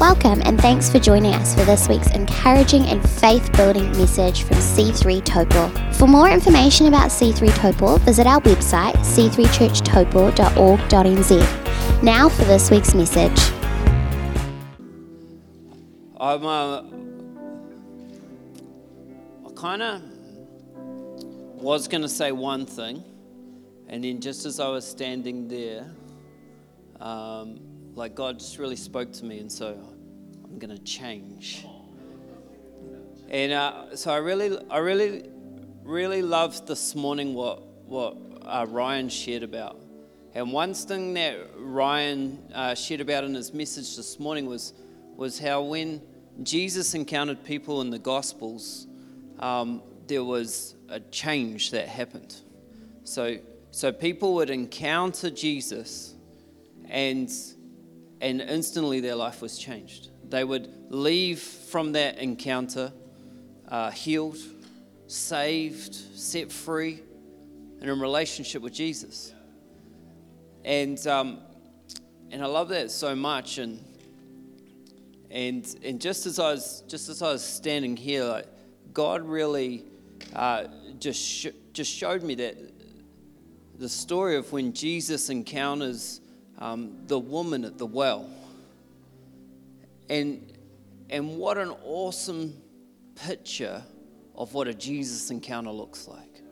Welcome and thanks for joining us for this week's encouraging and faith building message from C3 Taupo. For more information about C3 Taupo, visit our website c3churchtopol.org.nz. Now for this week's message. I'm uh, I kind of was going to say one thing, and then just as I was standing there, um, like God just really spoke to me, and so I'm going to change. And uh, so I really, I really, really loved this morning what what uh, Ryan shared about. And one thing that Ryan uh, shared about in his message this morning was was how when Jesus encountered people in the Gospels, um, there was a change that happened. So, so people would encounter Jesus and, and instantly their life was changed. They would leave from that encounter uh, healed, saved, set free, and in relationship with Jesus. And, um, and I love that so much. And, and, and just, as I was, just as I was standing here, like, God really uh, just, sh- just showed me that the story of when Jesus encounters um, the woman at the well. And, and what an awesome picture of what a Jesus encounter looks like.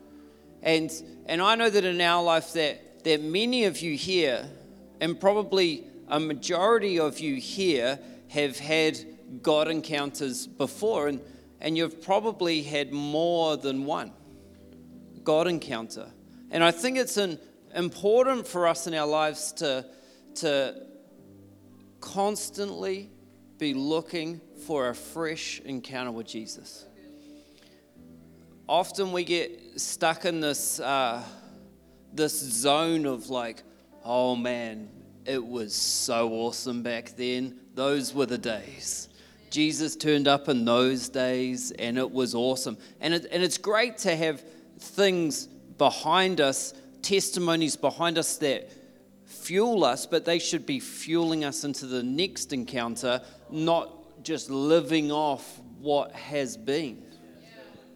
And, and I know that in our life that, that many of you here, and probably a majority of you here, have had God encounters before. And, and you've probably had more than one God encounter. And I think it's an, important for us in our lives to, to constantly be looking for a fresh encounter with Jesus. Often we get stuck in this, uh, this zone of like, oh man, it was so awesome back then. Those were the days. Jesus turned up in those days and it was awesome. And, it, and it's great to have things behind us, testimonies behind us that fuel us, but they should be fueling us into the next encounter, not just living off what has been.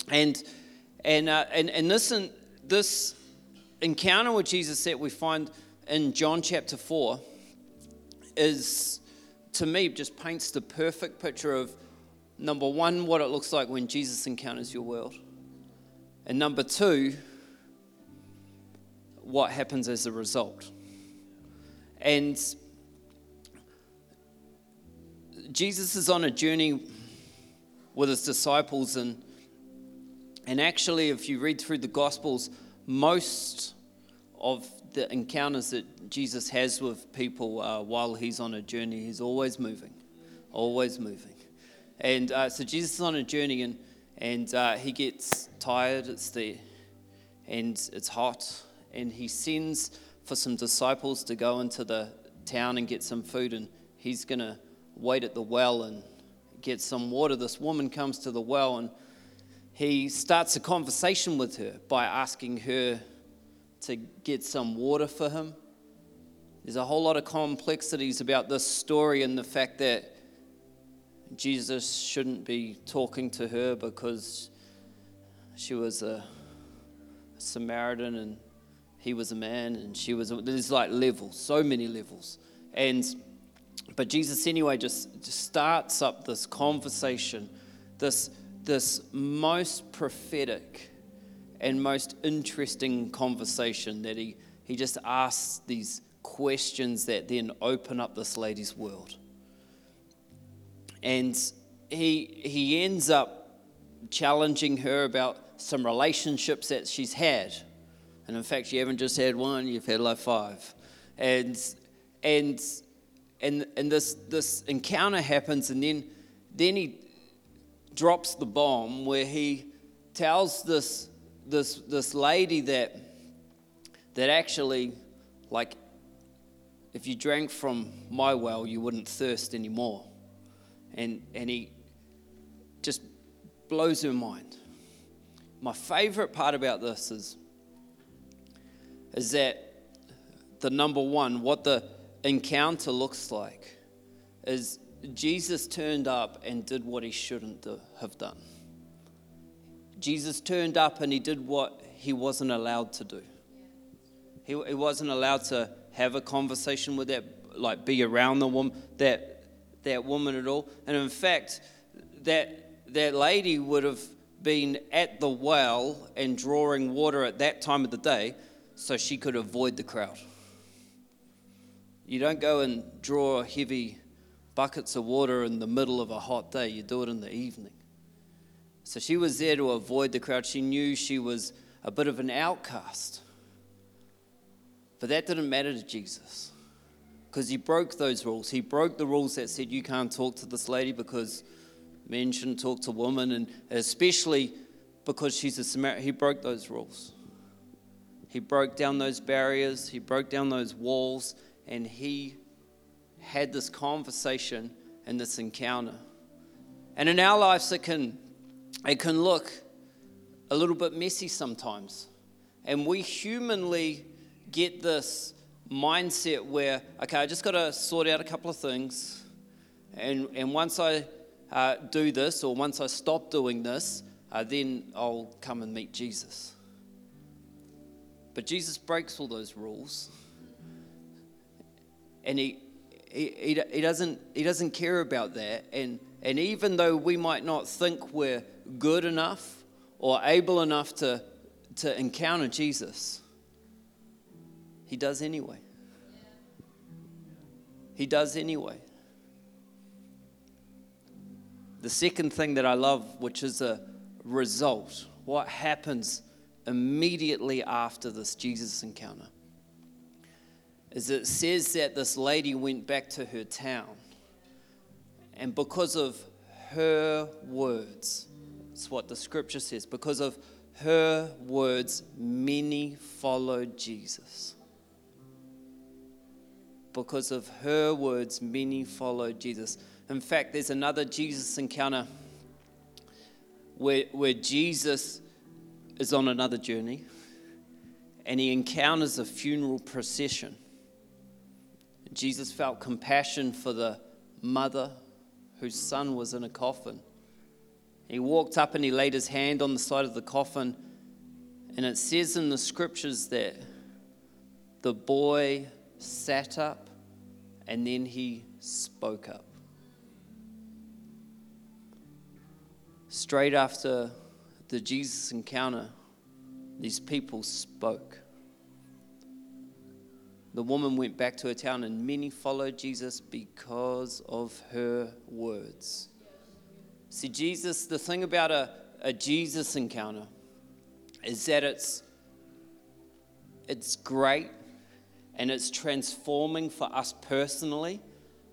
And, and, uh, and, and this, this encounter with Jesus that we find in John chapter 4 is to me, just paints the perfect picture of number one, what it looks like when Jesus encounters your world, and number two, what happens as a result. And Jesus is on a journey with his disciples, and, and actually, if you read through the Gospels, most of the encounters that Jesus has with people uh, while he's on a journey, he's always moving, always moving. And uh, so Jesus is on a journey and, and uh, he gets tired, it's the, and it's hot, and he sends for some disciples to go into the town and get some food, and he's going to wait at the well and get some water. This woman comes to the well and he starts a conversation with her by asking her to get some water for him. There's a whole lot of complexities about this story and the fact that Jesus shouldn't be talking to her because she was a Samaritan and he was a man and she was a, there's like levels so many levels and but jesus anyway just, just starts up this conversation this this most prophetic and most interesting conversation that he, he just asks these questions that then open up this lady's world. And he, he ends up challenging her about some relationships that she's had. And in fact, you haven't just had one, you've had like five. And, and, and, and this, this encounter happens, and then, then he drops the bomb where he tells this this this lady that that actually like if you drank from my well you wouldn't thirst anymore. And and he just blows her mind. My favorite part about this is is that the number one what the encounter looks like is Jesus turned up and did what he shouldn't have done. Jesus turned up and he did what he wasn't allowed to do. He, he wasn't allowed to have a conversation with that, like be around the woman, that, that woman at all. And in fact, that, that lady would have been at the well and drawing water at that time of the day so she could avoid the crowd. You don't go and draw heavy buckets of water in the middle of a hot day, you do it in the evening. So she was there to avoid the crowd. She knew she was a bit of an outcast. But that didn't matter to Jesus because he broke those rules. He broke the rules that said you can't talk to this lady because men shouldn't talk to women, and especially because she's a Samaritan. He broke those rules. He broke down those barriers, he broke down those walls, and he had this conversation and this encounter. And in our lives, it can, it can look a little bit messy sometimes. And we humanly get this mindset where, okay, I just got to sort out a couple of things. And, and once I uh, do this, or once I stop doing this, uh, then I'll come and meet Jesus. But Jesus breaks all those rules. And he, he, he, doesn't, he doesn't care about that. And, and even though we might not think we're good enough or able enough to, to encounter Jesus, he does anyway. He does anyway. The second thing that I love, which is a result, what happens immediately after this Jesus encounter is it says that this lady went back to her town. And because of her words, it's what the scripture says, because of her words, many followed Jesus. Because of her words, many followed Jesus. In fact, there's another Jesus encounter where, where Jesus is on another journey and he encounters a funeral procession. Jesus felt compassion for the mother whose son was in a coffin. He walked up and he laid his hand on the side of the coffin, and it says in the scriptures that the boy sat up and then he spoke up. Straight after the Jesus encounter, these people spoke. The woman went back to her town, and many followed Jesus because of her words. See, Jesus, the thing about a, a Jesus encounter is that it's, it's great and it's transforming for us personally,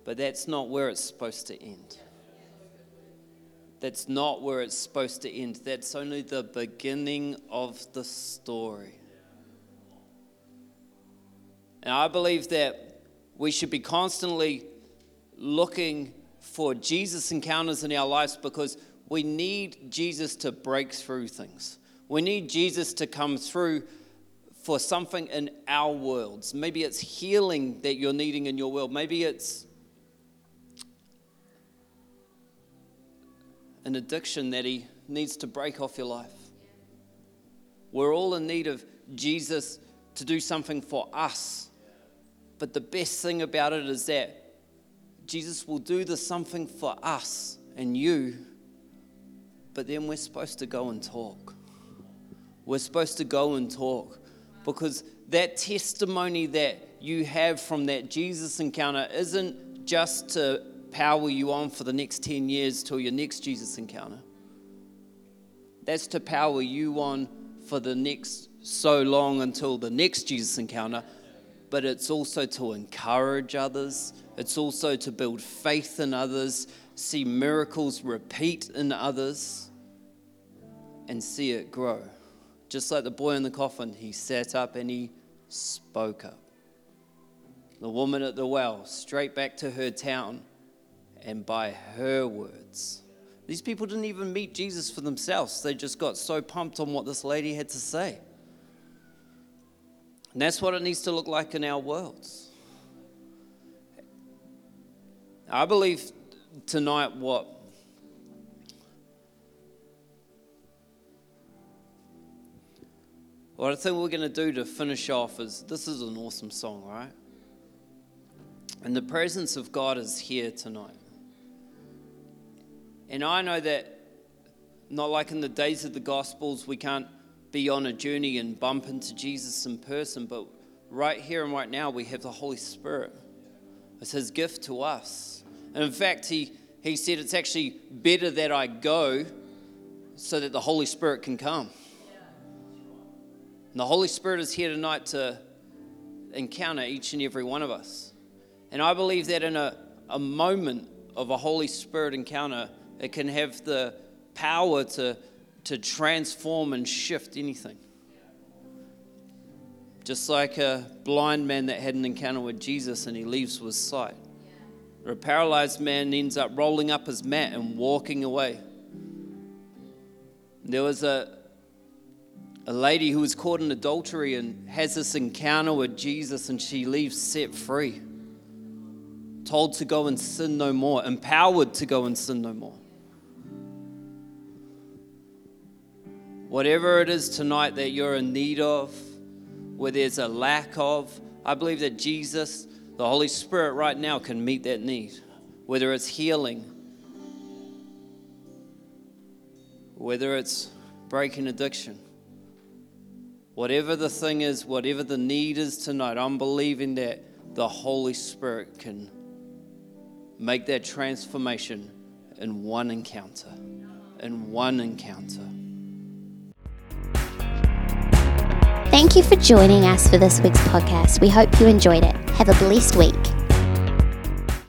but that's not where it's supposed to end. That's not where it's supposed to end. That's only the beginning of the story. And I believe that we should be constantly looking for Jesus encounters in our lives because we need Jesus to break through things. We need Jesus to come through for something in our worlds. Maybe it's healing that you're needing in your world. Maybe it's an addiction that He needs to break off your life. We're all in need of Jesus to do something for us but the best thing about it is that Jesus will do the something for us and you, but then we're supposed to go and talk. We're supposed to go and talk because that testimony that you have from that Jesus encounter isn't just to power you on for the next 10 years till your next Jesus encounter. That's to power you on for the next so long until the next Jesus encounter but it's also to encourage others. It's also to build faith in others, see miracles repeat in others, and see it grow. Just like the boy in the coffin, he sat up and he spoke up. The woman at the well, straight back to her town, and by her words. These people didn't even meet Jesus for themselves. They just got so pumped on what this lady had to say. And that's what it needs to look like in our worlds. I believe tonight what what I think we're going to do to finish off is this is an awesome song, right? And the presence of God is here tonight. And I know that not like in the days of the Gospels, we can't be on a journey and bump into Jesus in person, but right here and right now, we have the Holy Spirit. It's His gift to us. And in fact, He, he said it's actually better that I go so that the Holy Spirit can come. And the Holy Spirit is here tonight to encounter each and every one of us. And I believe that in a, a moment of a Holy Spirit encounter, it can have the power to, to transform and shift anything. Just like a blind man that had an encounter with Jesus and he leaves with sight. Or a paralyzed man ends up rolling up his mat and walking away. There was a, a lady who was caught in adultery and has this encounter with Jesus and she leaves set free. Told to go and sin no more, empowered to go and sin no more. Whatever it is tonight that you're in need of, where there's a lack of, I believe that Jesus, the Holy Spirit, right now can meet that need. Whether it's healing, whether it's breaking addiction, whatever the thing is, whatever the need is tonight, I'm believing that the Holy Spirit can make that transformation in one encounter. In one encounter. Thank you for joining us for this week's podcast. We hope you enjoyed it. Have a blessed week.